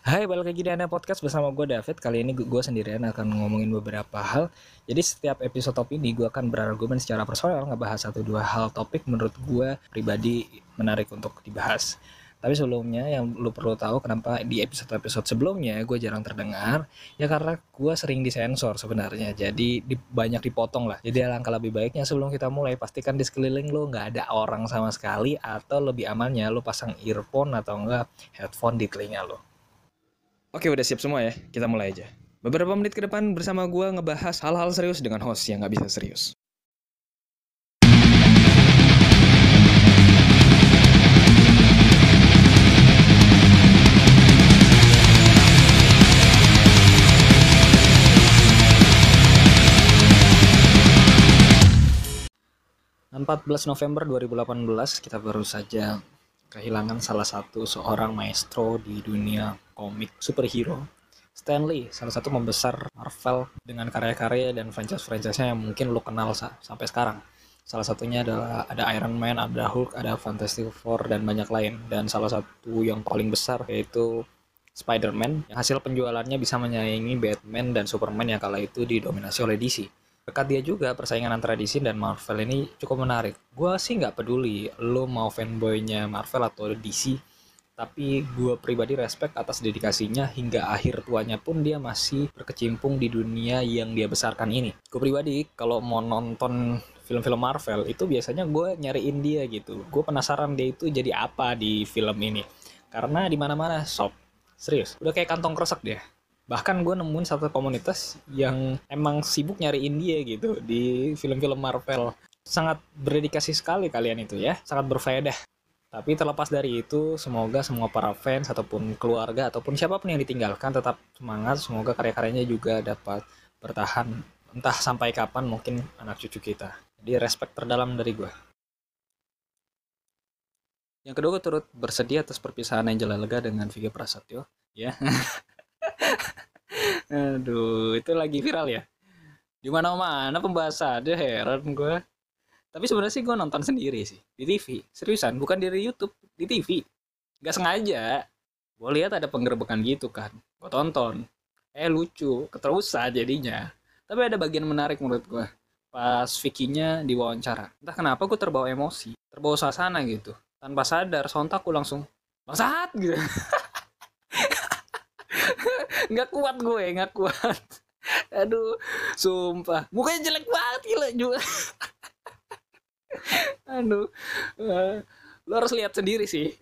Hai, balik lagi di Anda Podcast bersama gue David. Kali ini gue sendirian akan ngomongin beberapa hal. Jadi setiap episode top ini gue akan berargumen secara personal ngebahas satu dua hal topik menurut gue pribadi menarik untuk dibahas. Tapi sebelumnya yang lu perlu tahu kenapa di episode-episode sebelumnya gue jarang terdengar ya karena gue sering disensor sebenarnya. Jadi di, banyak dipotong lah. Jadi alangkah lebih baiknya sebelum kita mulai pastikan di sekeliling lu nggak ada orang sama sekali atau lebih amannya lu pasang earphone atau enggak headphone di telinga lu. Oke udah siap semua ya, kita mulai aja. Beberapa menit ke depan bersama gue ngebahas hal-hal serius dengan host yang nggak bisa serius. 14 November 2018 kita baru saja kehilangan salah satu seorang maestro di dunia komik superhero Stanley, salah satu membesar Marvel dengan karya-karya dan franchise-franchise-nya yang mungkin lo kenal sa sampai sekarang. Salah satunya adalah ada Iron Man, ada Hulk, ada Fantastic Four dan banyak lain. Dan salah satu yang paling besar yaitu Spider-Man yang hasil penjualannya bisa menyaingi Batman dan Superman yang kala itu didominasi oleh DC berkat dia juga persaingan antara DC dan Marvel ini cukup menarik. Gue sih nggak peduli lo mau fanboynya Marvel atau DC, tapi gue pribadi respect atas dedikasinya hingga akhir tuanya pun dia masih berkecimpung di dunia yang dia besarkan ini. Gue pribadi kalau mau nonton film-film Marvel itu biasanya gue nyariin dia gitu. Gue penasaran dia itu jadi apa di film ini. Karena di mana-mana shop. Serius, udah kayak kantong kresek dia bahkan gue nemuin satu komunitas yang emang sibuk nyariin dia gitu di film-film Marvel. Sangat berdedikasi sekali kalian itu ya sangat berfaedah. Tapi terlepas dari itu semoga semua para fans ataupun keluarga ataupun siapa pun yang ditinggalkan tetap semangat semoga karya-karyanya juga dapat bertahan entah sampai kapan mungkin anak cucu kita. Jadi respect terdalam dari gue yang kedua gue turut bersedia atas perpisahan Angela Lega dengan Vicky Prasetyo. Ya Aduh, itu lagi viral ya. Di mana-mana pembahasannya heran gue. Tapi sebenarnya sih gue nonton sendiri sih di TV. Seriusan, bukan dari YouTube, di TV. Gak sengaja. Gue lihat ada penggerbekan gitu kan. Gue tonton. Eh lucu, keterusan jadinya. Tapi ada bagian menarik menurut gue. Pas Vicky-nya diwawancara. Entah kenapa gue terbawa emosi, terbawa suasana gitu. Tanpa sadar, sontak gue langsung bangsat gitu. nggak kuat gue nggak kuat. Aduh sumpah. Mukanya jelek banget gila juga aduh. Uh, lo harus lihat sendiri sih.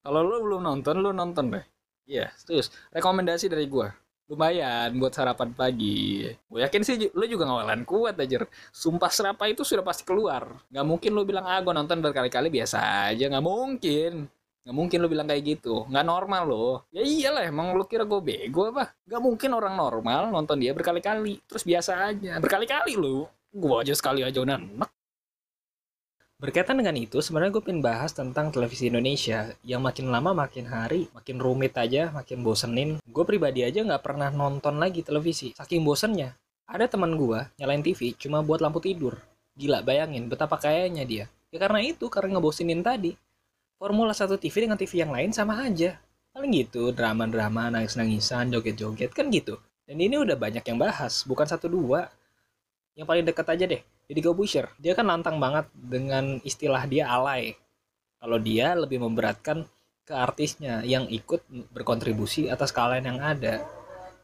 Kalau lo belum nonton lo nonton deh. Iya yeah, terus rekomendasi dari gue lumayan buat sarapan pagi. Gue yakin sih lo juga ngawalan kuat aja sumpah serapa itu sudah pasti keluar. Nggak mungkin lo bilang ah gue nonton berkali-kali biasa aja. Nggak mungkin Gak mungkin lo bilang kayak gitu. Gak normal lo. Ya iyalah emang lo kira gue bego apa? Gak mungkin orang normal nonton dia berkali-kali. Terus biasa aja. Berkali-kali lo. Gue aja sekali aja udah enak. Berkaitan dengan itu, sebenarnya gue pengen bahas tentang televisi Indonesia yang makin lama makin hari makin rumit aja, makin bosenin. Gue pribadi aja nggak pernah nonton lagi televisi, saking bosennya. Ada teman gue nyalain TV cuma buat lampu tidur. Gila, bayangin betapa kayanya dia. Ya karena itu, karena ngebosenin tadi. Formula satu TV dengan TV yang lain sama aja. Paling gitu, drama-drama, nangis-nangisan, joget-joget, kan gitu. Dan ini udah banyak yang bahas, bukan satu dua. Yang paling dekat aja deh, jadi Gobusher. Dia kan lantang banget dengan istilah dia alay. Kalau dia lebih memberatkan ke artisnya yang ikut berkontribusi atas kealayan yang ada.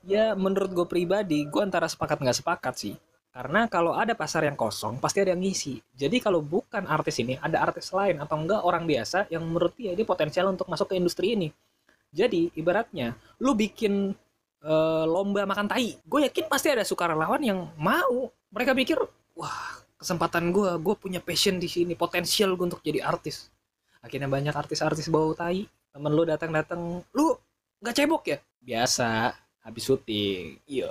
Ya menurut gue pribadi, gue antara sepakat nggak sepakat sih. Karena kalau ada pasar yang kosong, pasti ada yang ngisi. Jadi kalau bukan artis ini, ada artis lain atau enggak orang biasa yang menurut dia dia potensial untuk masuk ke industri ini. Jadi ibaratnya, lu bikin uh, lomba makan tai, gue yakin pasti ada sukarelawan yang mau. Mereka pikir, wah kesempatan gue, gue punya passion di sini, potensial gue untuk jadi artis. Akhirnya banyak artis-artis bau tai, temen lu datang-datang, lu nggak cebok ya? Biasa, habis syuting, iya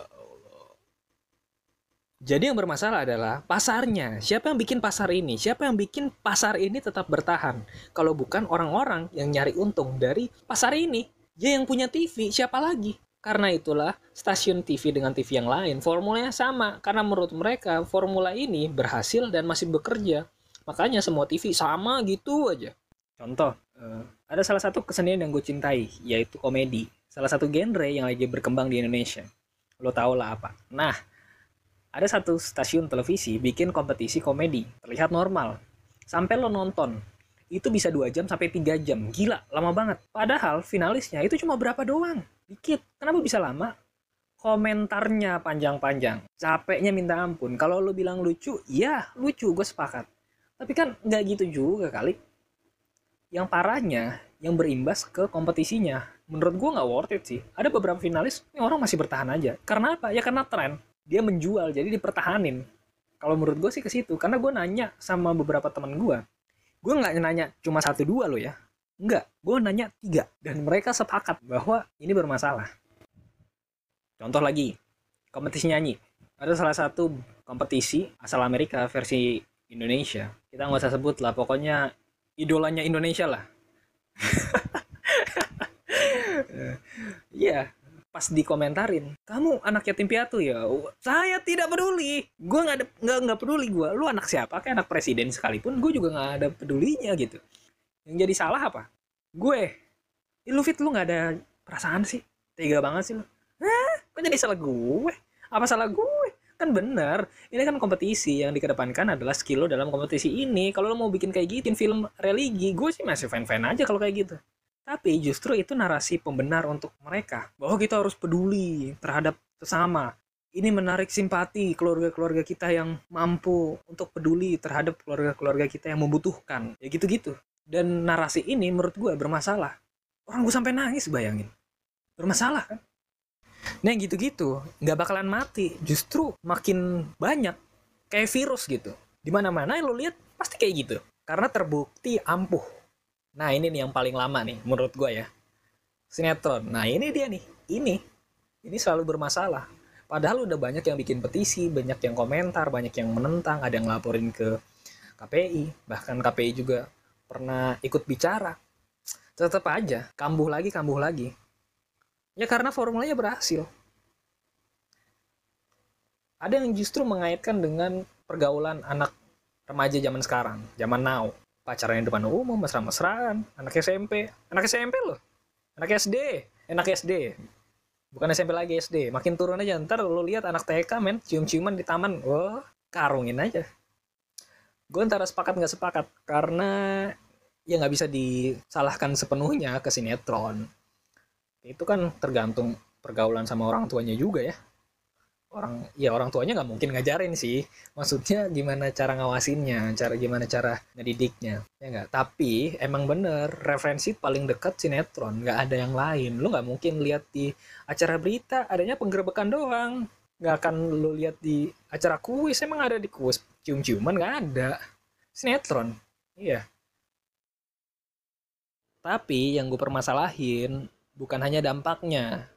jadi yang bermasalah adalah pasarnya. Siapa yang bikin pasar ini? Siapa yang bikin pasar ini tetap bertahan? Kalau bukan orang-orang yang nyari untung dari pasar ini. Ya yang punya TV, siapa lagi? Karena itulah stasiun TV dengan TV yang lain formulanya sama. Karena menurut mereka formula ini berhasil dan masih bekerja. Makanya semua TV sama gitu aja. Contoh, uh, ada salah satu kesenian yang gue cintai, yaitu komedi. salah satu genre yang lagi berkembang di Indonesia. Lo tau lah apa. Nah, ada satu stasiun televisi bikin kompetisi komedi, terlihat normal. Sampai lo nonton, itu bisa dua jam sampai tiga jam. Gila, lama banget. Padahal finalisnya itu cuma berapa doang. Dikit. Kenapa bisa lama? Komentarnya panjang-panjang. Capeknya minta ampun. Kalau lo bilang lucu, ya lucu, gue sepakat. Tapi kan nggak gitu juga kali. Yang parahnya, yang berimbas ke kompetisinya. Menurut gue nggak worth it sih. Ada beberapa finalis, yang orang masih bertahan aja. Karena apa? Ya karena tren. Dia menjual, jadi dipertahanin. Kalau menurut gue sih ke situ. Karena gue nanya sama beberapa teman gue. Gue nggak nanya cuma satu dua lo ya. Enggak, gue nanya tiga. Dan mereka sepakat bahwa ini bermasalah. Contoh lagi, kompetisi nyanyi. Ada salah satu kompetisi asal Amerika versi Indonesia. Kita nggak usah sebut lah, pokoknya idolanya Indonesia lah. Iya, pas dikomentarin, kamu anak yatim piatu ya? Saya tidak peduli. Gue nggak ada nggak nggak peduli gue. Lu anak siapa? Kayak anak presiden sekalipun, gue juga nggak ada pedulinya gitu. Yang jadi salah apa? Gue. Lu fit lu nggak ada perasaan sih? Tega banget sih lu. Hah? Kok jadi salah gue? Apa salah gue? Kan bener, ini kan kompetisi yang dikedepankan adalah skill lo dalam kompetisi ini. Kalau lo mau bikin kayak gitu, film religi, gue sih masih fan-fan aja kalau kayak gitu. Tapi justru itu narasi pembenar untuk mereka bahwa kita harus peduli terhadap sesama. Ini menarik simpati keluarga-keluarga kita yang mampu untuk peduli terhadap keluarga-keluarga kita yang membutuhkan. Ya gitu-gitu. Dan narasi ini menurut gue bermasalah. Orang gue sampai nangis bayangin. Bermasalah kan? Nah gitu-gitu nggak bakalan mati. Justru makin banyak kayak virus gitu. Di mana-mana lo lihat pasti kayak gitu. Karena terbukti ampuh Nah ini nih yang paling lama nih menurut gue ya. Sinetron. Nah ini dia nih. Ini. Ini selalu bermasalah. Padahal udah banyak yang bikin petisi, banyak yang komentar, banyak yang menentang, ada yang laporin ke KPI. Bahkan KPI juga pernah ikut bicara. Tetap aja, kambuh lagi, kambuh lagi. Ya karena formulanya berhasil. Ada yang justru mengaitkan dengan pergaulan anak remaja zaman sekarang, zaman now pacaran di depan umum mesra-mesraan. Anak SMP anak SMP loh. Anak SD anak SD bukan SMP lagi SD makin turun aja. Ntar lo lihat anak TK men cium-ciuman di taman. Wah karungin aja. Gue antara sepakat nggak sepakat. Karena ya nggak bisa disalahkan sepenuhnya ke sinetron. Itu kan tergantung pergaulan sama orang tuanya juga ya orang. Ya orang tuanya nggak mungkin ngajarin sih. Maksudnya gimana cara ngawasinnya cara gimana cara ngedidiknya ya nggak? Tapi emang bener referensi paling dekat sinetron nggak ada yang lain. Lu nggak mungkin lihat di acara berita adanya penggerbekan doang. Nggak akan lu lihat di acara kuis emang ada di kuis. Cium-ciuman nggak ada. Sinetron iya. Tapi yang gue permasalahin bukan hanya dampaknya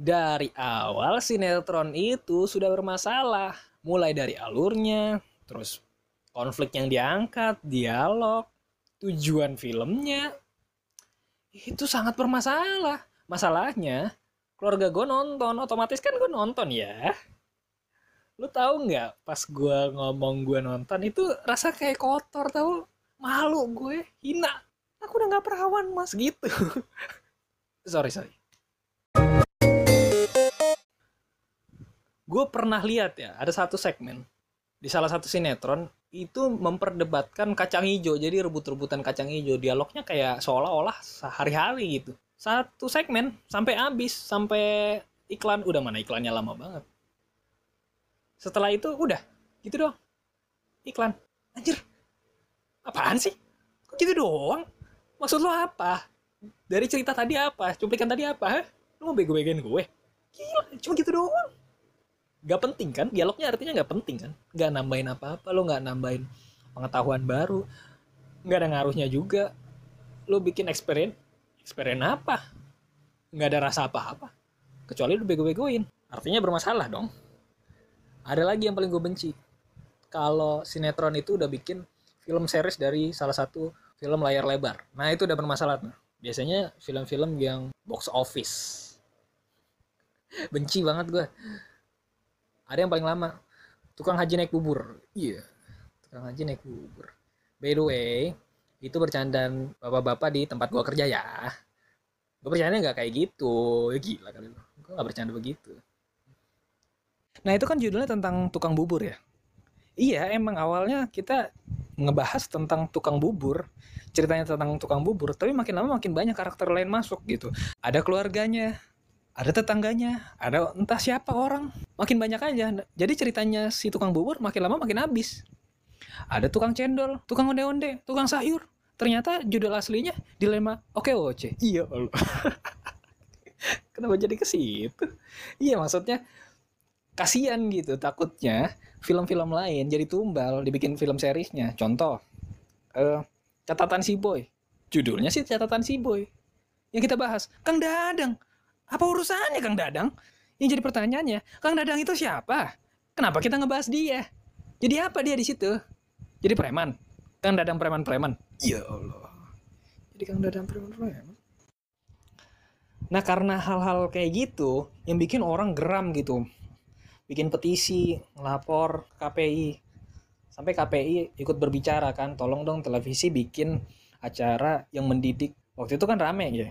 dari awal sinetron itu sudah bermasalah. Mulai dari alurnya, terus konflik yang diangkat, dialog, tujuan filmnya. Itu sangat bermasalah. Masalahnya, keluarga gue nonton, otomatis kan gue nonton ya. Lu tahu nggak pas gue ngomong gue nonton itu rasa kayak kotor tau malu gue hina aku udah nggak perawan mas gitu sorry sorry gue pernah lihat ya ada satu segmen di salah satu sinetron itu memperdebatkan kacang hijau. Jadi rebut-rebutan kacang hijau. Dialognya kayak seolah-olah sehari-hari gitu. Satu segmen sampai habis sampai iklan. Udah mana iklannya lama banget. Setelah itu udah gitu doang. Iklan. Anjir apaan sih? Kok gitu doang? Maksud lo apa? Dari cerita tadi apa? Cuplikan tadi apa? Lo mau bego-begoin gue? Gila cuma gitu doang gak penting kan? Dialognya artinya gak penting kan? Gak nambahin apa-apa lo gak nambahin pengetahuan baru gak ada ngaruhnya juga. Lo bikin experience experience apa? Gak ada rasa apa-apa. Kecuali lo bego-begoin. Artinya bermasalah dong. Ada lagi yang paling gue benci. Kalau sinetron itu udah bikin film series dari salah satu film layar lebar. Nah itu udah bermasalah tuh. Biasanya film-film yang box office. Benci banget gue ada yang paling lama. Tukang haji naik bubur. Iya tukang haji naik bubur. By the way itu bercandaan bapak-bapak di tempat gua kerja ya. Gue percaya nggak kayak gitu. Ya gila kali lo gue nggak bercanda begitu. Nah itu kan judulnya tentang tukang bubur ya? Iya emang awalnya kita ngebahas tentang tukang bubur ceritanya tentang tukang bubur tapi makin lama makin banyak karakter lain masuk gitu. Ada keluarganya ada tetangganya ada entah siapa orang. Makin banyak aja. Jadi ceritanya si tukang bubur makin lama makin habis. Ada tukang cendol tukang onde-onde tukang sayur. Ternyata judul aslinya dilema oke oce iya Allah kenapa jadi ke situ? Iya maksudnya kasihan gitu takutnya film-film lain jadi tumbal dibikin film seriesnya. Contoh uh, catatan si boy. Judulnya sih catatan si boy yang kita bahas. Kang Dadang apa urusannya Kang Dadang? Yang jadi pertanyaannya Kang Dadang itu siapa? Kenapa kita ngebahas dia? Jadi apa dia di situ? Jadi preman. Kang Dadang preman-preman. Ya Allah. Jadi Kang Dadang preman-preman. Nah karena hal-hal kayak gitu yang bikin orang geram gitu. Bikin petisi, ngelapor KPI. Sampai KPI ikut berbicara kan, tolong dong televisi bikin acara yang mendidik. Waktu itu kan rame ya.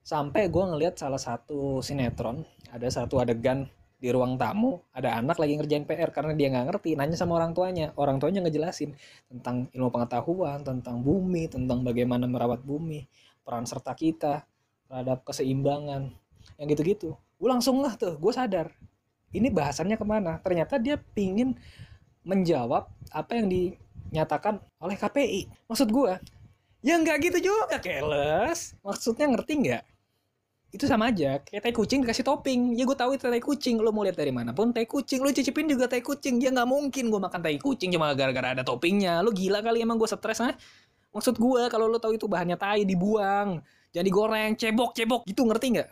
Sampai gue ngeliat salah satu sinetron, ada satu adegan di ruang tamu, ada anak lagi ngerjain PR karena dia nggak ngerti, nanya sama orang tuanya. Orang tuanya ngejelasin tentang ilmu pengetahuan, tentang bumi, tentang bagaimana merawat bumi, peran serta kita terhadap keseimbangan, yang gitu-gitu. Gue langsung lah tuh, gue sadar ini bahasannya ke mana? Ternyata dia pingin menjawab apa yang dinyatakan oleh KPI maksud gue ya nggak gitu juga keles. Maksudnya ngerti nggak itu sama aja kayak tai kucing dikasih topping. Ya gue tahu itu tai kucing. Lo mau lihat dari mana pun tai kucing. Lo cicipin juga tai kucing. Ya nggak mungkin gue makan tai kucing cuma gara-gara ada toppingnya. Lo gila kali emang gue stres ah maksud gue kalau lo tahu itu bahannya tai dibuang jadi goreng cebok cebok. Gitu ngerti nggak?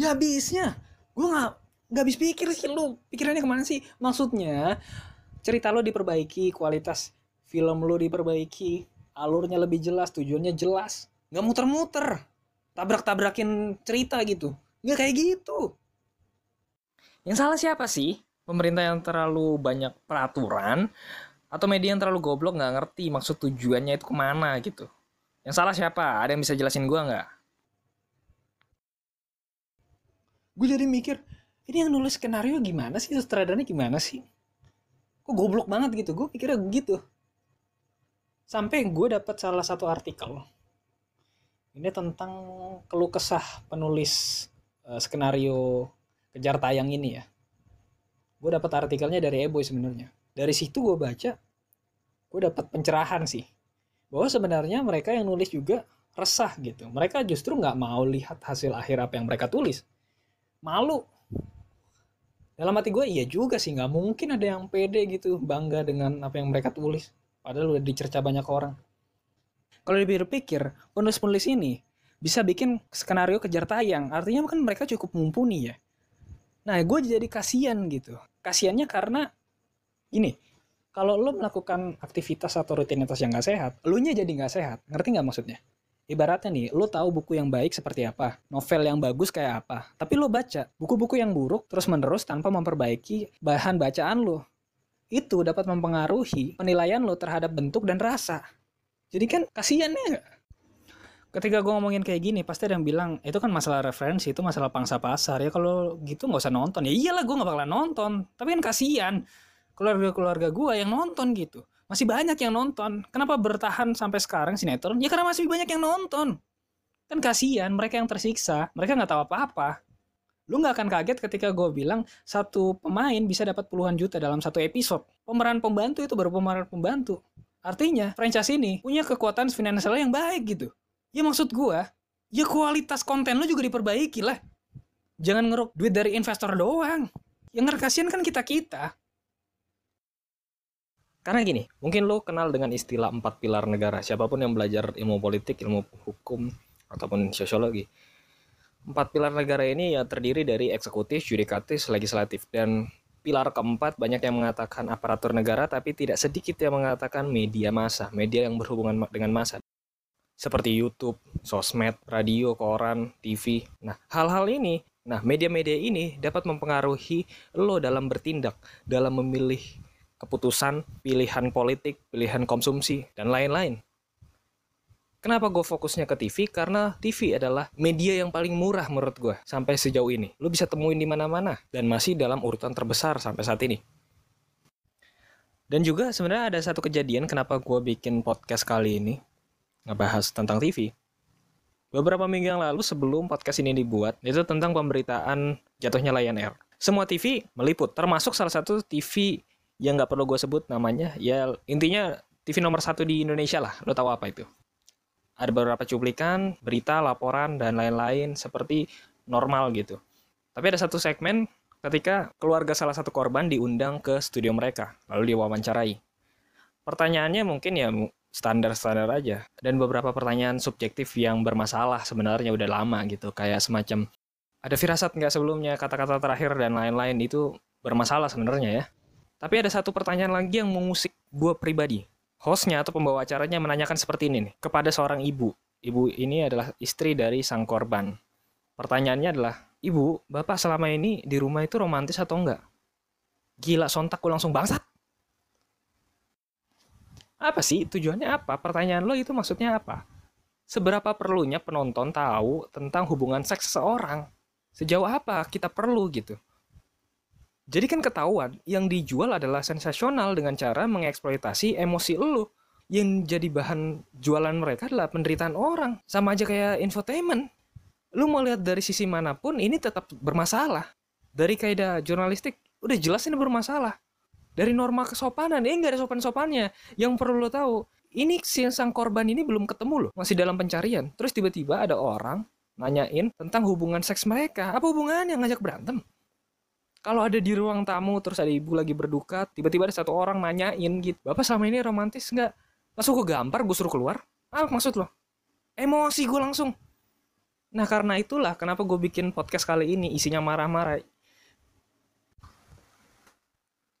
Ya habisnya. Gue nggak nggak habis pikir sih. Lu pikirannya ke mana sih? Maksudnya cerita lo diperbaiki kualitas film lo diperbaiki alurnya lebih jelas tujuannya jelas. Nggak muter-muter tabrak-tabrakin cerita gitu. Nggak kayak gitu. Yang salah siapa sih? Pemerintah yang terlalu banyak peraturan atau media yang terlalu goblok nggak ngerti maksud tujuannya itu ke mana gitu? Yang salah siapa? Ada yang bisa jelasin gue nggak? Gue jadi mikir ini yang nulis skenario gimana sih? Sutradaranya gimana sih? Kok goblok banget gitu? Gue pikirnya gitu. Sampai gue dapat salah satu artikel ini tentang keluh kesah penulis uh, skenario kejar tayang ini ya. Gue dapat artikelnya dari Eboy sebenarnya. Dari situ gue baca gue dapat pencerahan sih. Bahwa sebenarnya mereka yang nulis juga resah gitu. Mereka justru nggak mau lihat hasil akhir apa yang mereka tulis. Malu. Dalam hati gue iya juga sih nggak mungkin ada yang pede gitu bangga dengan apa yang mereka tulis. Padahal udah dicerca banyak orang kalau dipikir-pikir penulis-penulis ini bisa bikin skenario kejar tayang artinya kan mereka cukup mumpuni ya nah gue jadi kasihan gitu kasihannya karena ini kalau lo melakukan aktivitas atau rutinitas yang gak sehat, lo nya jadi gak sehat. Ngerti gak maksudnya? Ibaratnya nih, lo tahu buku yang baik seperti apa, novel yang bagus kayak apa, tapi lo baca buku-buku yang buruk terus-menerus tanpa memperbaiki bahan bacaan lo. Itu dapat mempengaruhi penilaian lo terhadap bentuk dan rasa. Jadi kan kasihan ya Ketika gue ngomongin kayak gini, pasti ada yang bilang, itu kan masalah referensi, itu masalah pangsa pasar. Ya kalau gitu nggak usah nonton. Ya iyalah gue nggak bakalan nonton. Tapi kan kasihan keluarga-keluarga gue yang nonton gitu masih banyak yang nonton. Kenapa bertahan sampai sekarang sinetron? Ya karena masih banyak yang nonton. Kan kasihan mereka yang tersiksa, mereka nggak tahu apa-apa. Lu nggak akan kaget ketika gue bilang satu pemain bisa dapat puluhan juta dalam satu episode. Pemeran pembantu itu baru pemeran pembantu. Artinya, franchise ini punya kekuatan finansial yang baik gitu. Ya maksud gue, ya kualitas konten lu juga diperbaiki lah. Jangan ngeruk duit dari investor doang. Yang ngerkasian kan kita-kita. Karena gini, mungkin lo kenal dengan istilah empat pilar negara. Siapa pun yang belajar ilmu politik, ilmu hukum, ataupun sosiologi. Empat pilar negara ini ya terdiri dari eksekutif, yudikatif, legislatif. Dan pilar keempat banyak yang mengatakan aparatur negara, tapi tidak sedikit yang mengatakan media massa, media yang berhubungan dengan massa. Seperti YouTube, sosmed, radio, koran, TV. Nah, hal-hal ini, nah media-media ini dapat mempengaruhi lo dalam bertindak, dalam memilih keputusan, pilihan politik, pilihan konsumsi, dan lain-lain. Kenapa gue fokusnya ke TV? Karena TV adalah media yang paling murah menurut gue sampai sejauh ini. Lu bisa temuin di mana-mana dan masih dalam urutan terbesar sampai saat ini. Dan juga sebenarnya ada satu kejadian kenapa gue bikin podcast kali ini ngebahas tentang TV. Beberapa minggu yang lalu sebelum podcast ini dibuat, itu tentang pemberitaan jatuhnya Lion Air. Semua TV meliput, termasuk salah satu TV yang nggak perlu gue sebut namanya, ya intinya TV nomor satu di Indonesia lah, lo tahu apa itu? Ada beberapa cuplikan, berita, laporan, dan lain-lain seperti normal gitu. Tapi ada satu segmen ketika keluarga salah satu korban diundang ke studio mereka, lalu diwawancarai. Pertanyaannya mungkin ya standar-standar aja, dan beberapa pertanyaan subjektif yang bermasalah sebenarnya udah lama gitu, kayak semacam ada firasat nggak sebelumnya, kata-kata terakhir, dan lain-lain itu bermasalah sebenarnya ya. Tapi ada satu pertanyaan lagi yang mengusik gue pribadi hostnya atau pembawa acaranya menanyakan seperti ini nih kepada seorang ibu. Ibu ini adalah istri dari sang korban. Pertanyaannya adalah, Ibu, Bapak selama ini di rumah itu romantis atau enggak? Gila, sontakku langsung bangsat. Apa sih tujuannya apa? Pertanyaan lo itu maksudnya apa? Seberapa perlunya penonton tahu tentang hubungan seks seseorang? Sejauh apa kita perlu gitu? Jadi kan ketahuan, yang dijual adalah sensasional dengan cara mengeksploitasi emosi lu. Yang jadi bahan jualan mereka adalah penderitaan orang. Sama aja kayak infotainment. Lu mau lihat dari sisi mana pun, ini tetap bermasalah. Dari kaidah jurnalistik, udah jelas ini bermasalah. Dari norma kesopanan, ini nggak ada sopan-sopannya. Yang perlu lo tahu, ini si sang korban ini belum ketemu loh, masih dalam pencarian. Terus tiba-tiba ada orang nanyain tentang hubungan seks mereka. Apa hubungannya ngajak berantem? Kalau ada di ruang tamu terus ada ibu lagi berduka tiba-tiba ada satu orang nanyain gitu bapak selama ini romantis nggak? Langsung gue gampar gue suruh keluar. Apa maksud lo? Emosi gue langsung. Nah karena itulah kenapa gue bikin podcast kali ini isinya marah-marah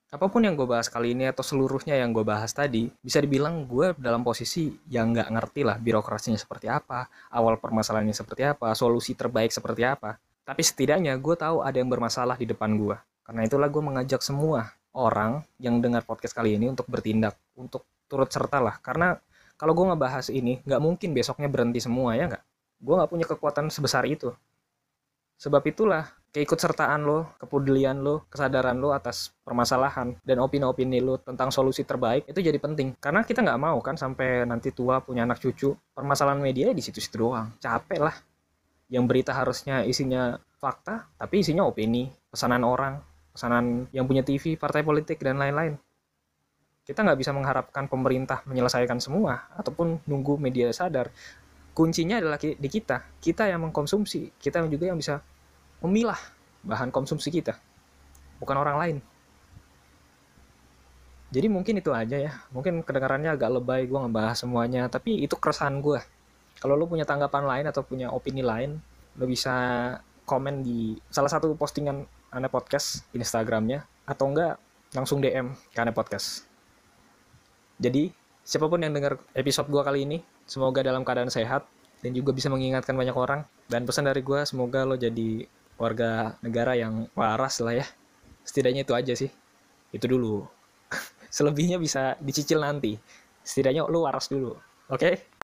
apa pun yang gue bahas kali ini atau seluruhnya yang gue bahas tadi bisa dibilang gue dalam posisi yang nggak ngerti lah birokrasinya seperti apa awal permasalahannya seperti apa solusi terbaik seperti apa tapi setidaknya gue tahu ada yang bermasalah di depan gue. Karena itulah gue mengajak semua orang yang dengar podcast kali ini untuk bertindak, untuk turut serta lah. Karena kalau gue ngebahas ini, nggak mungkin besoknya berhenti semua ya nggak? Gue nggak punya kekuatan sebesar itu. Sebab itulah keikutsertaan lo, kepedulian lo, kesadaran lo atas permasalahan dan opini-opini lo tentang solusi terbaik itu jadi penting. Karena kita nggak mau kan sampai nanti tua punya anak cucu, permasalahan media di situ-situ doang. Capek lah yang berita harusnya isinya fakta tapi isinya opini pesanan orang pesanan yang punya TV partai politik dan lain-lain. Kita nggak bisa mengharapkan pemerintah menyelesaikan semua ataupun nunggu media sadar. Kuncinya adalah di kita. Kita yang mengkonsumsi kita juga yang bisa memilah bahan konsumsi kita bukan orang lain. Jadi mungkin itu aja ya. Mungkin kedengarannya agak lebay gue ngebahas semuanya tapi itu keresahan gue kalau lo punya tanggapan lain atau punya opini lain lo bisa komen di salah satu postingan Ane Podcast Instagramnya atau enggak langsung DM ke Ane Podcast. Jadi siapa pun yang dengar episode gue kali ini semoga dalam keadaan sehat dan juga bisa mengingatkan banyak orang. Dan pesan dari gue semoga lo jadi warga negara yang waras lah ya. Setidaknya itu aja sih. Itu dulu. Selebihnya bisa dicicil nanti. Setidaknya lo waras dulu. Oke? okay?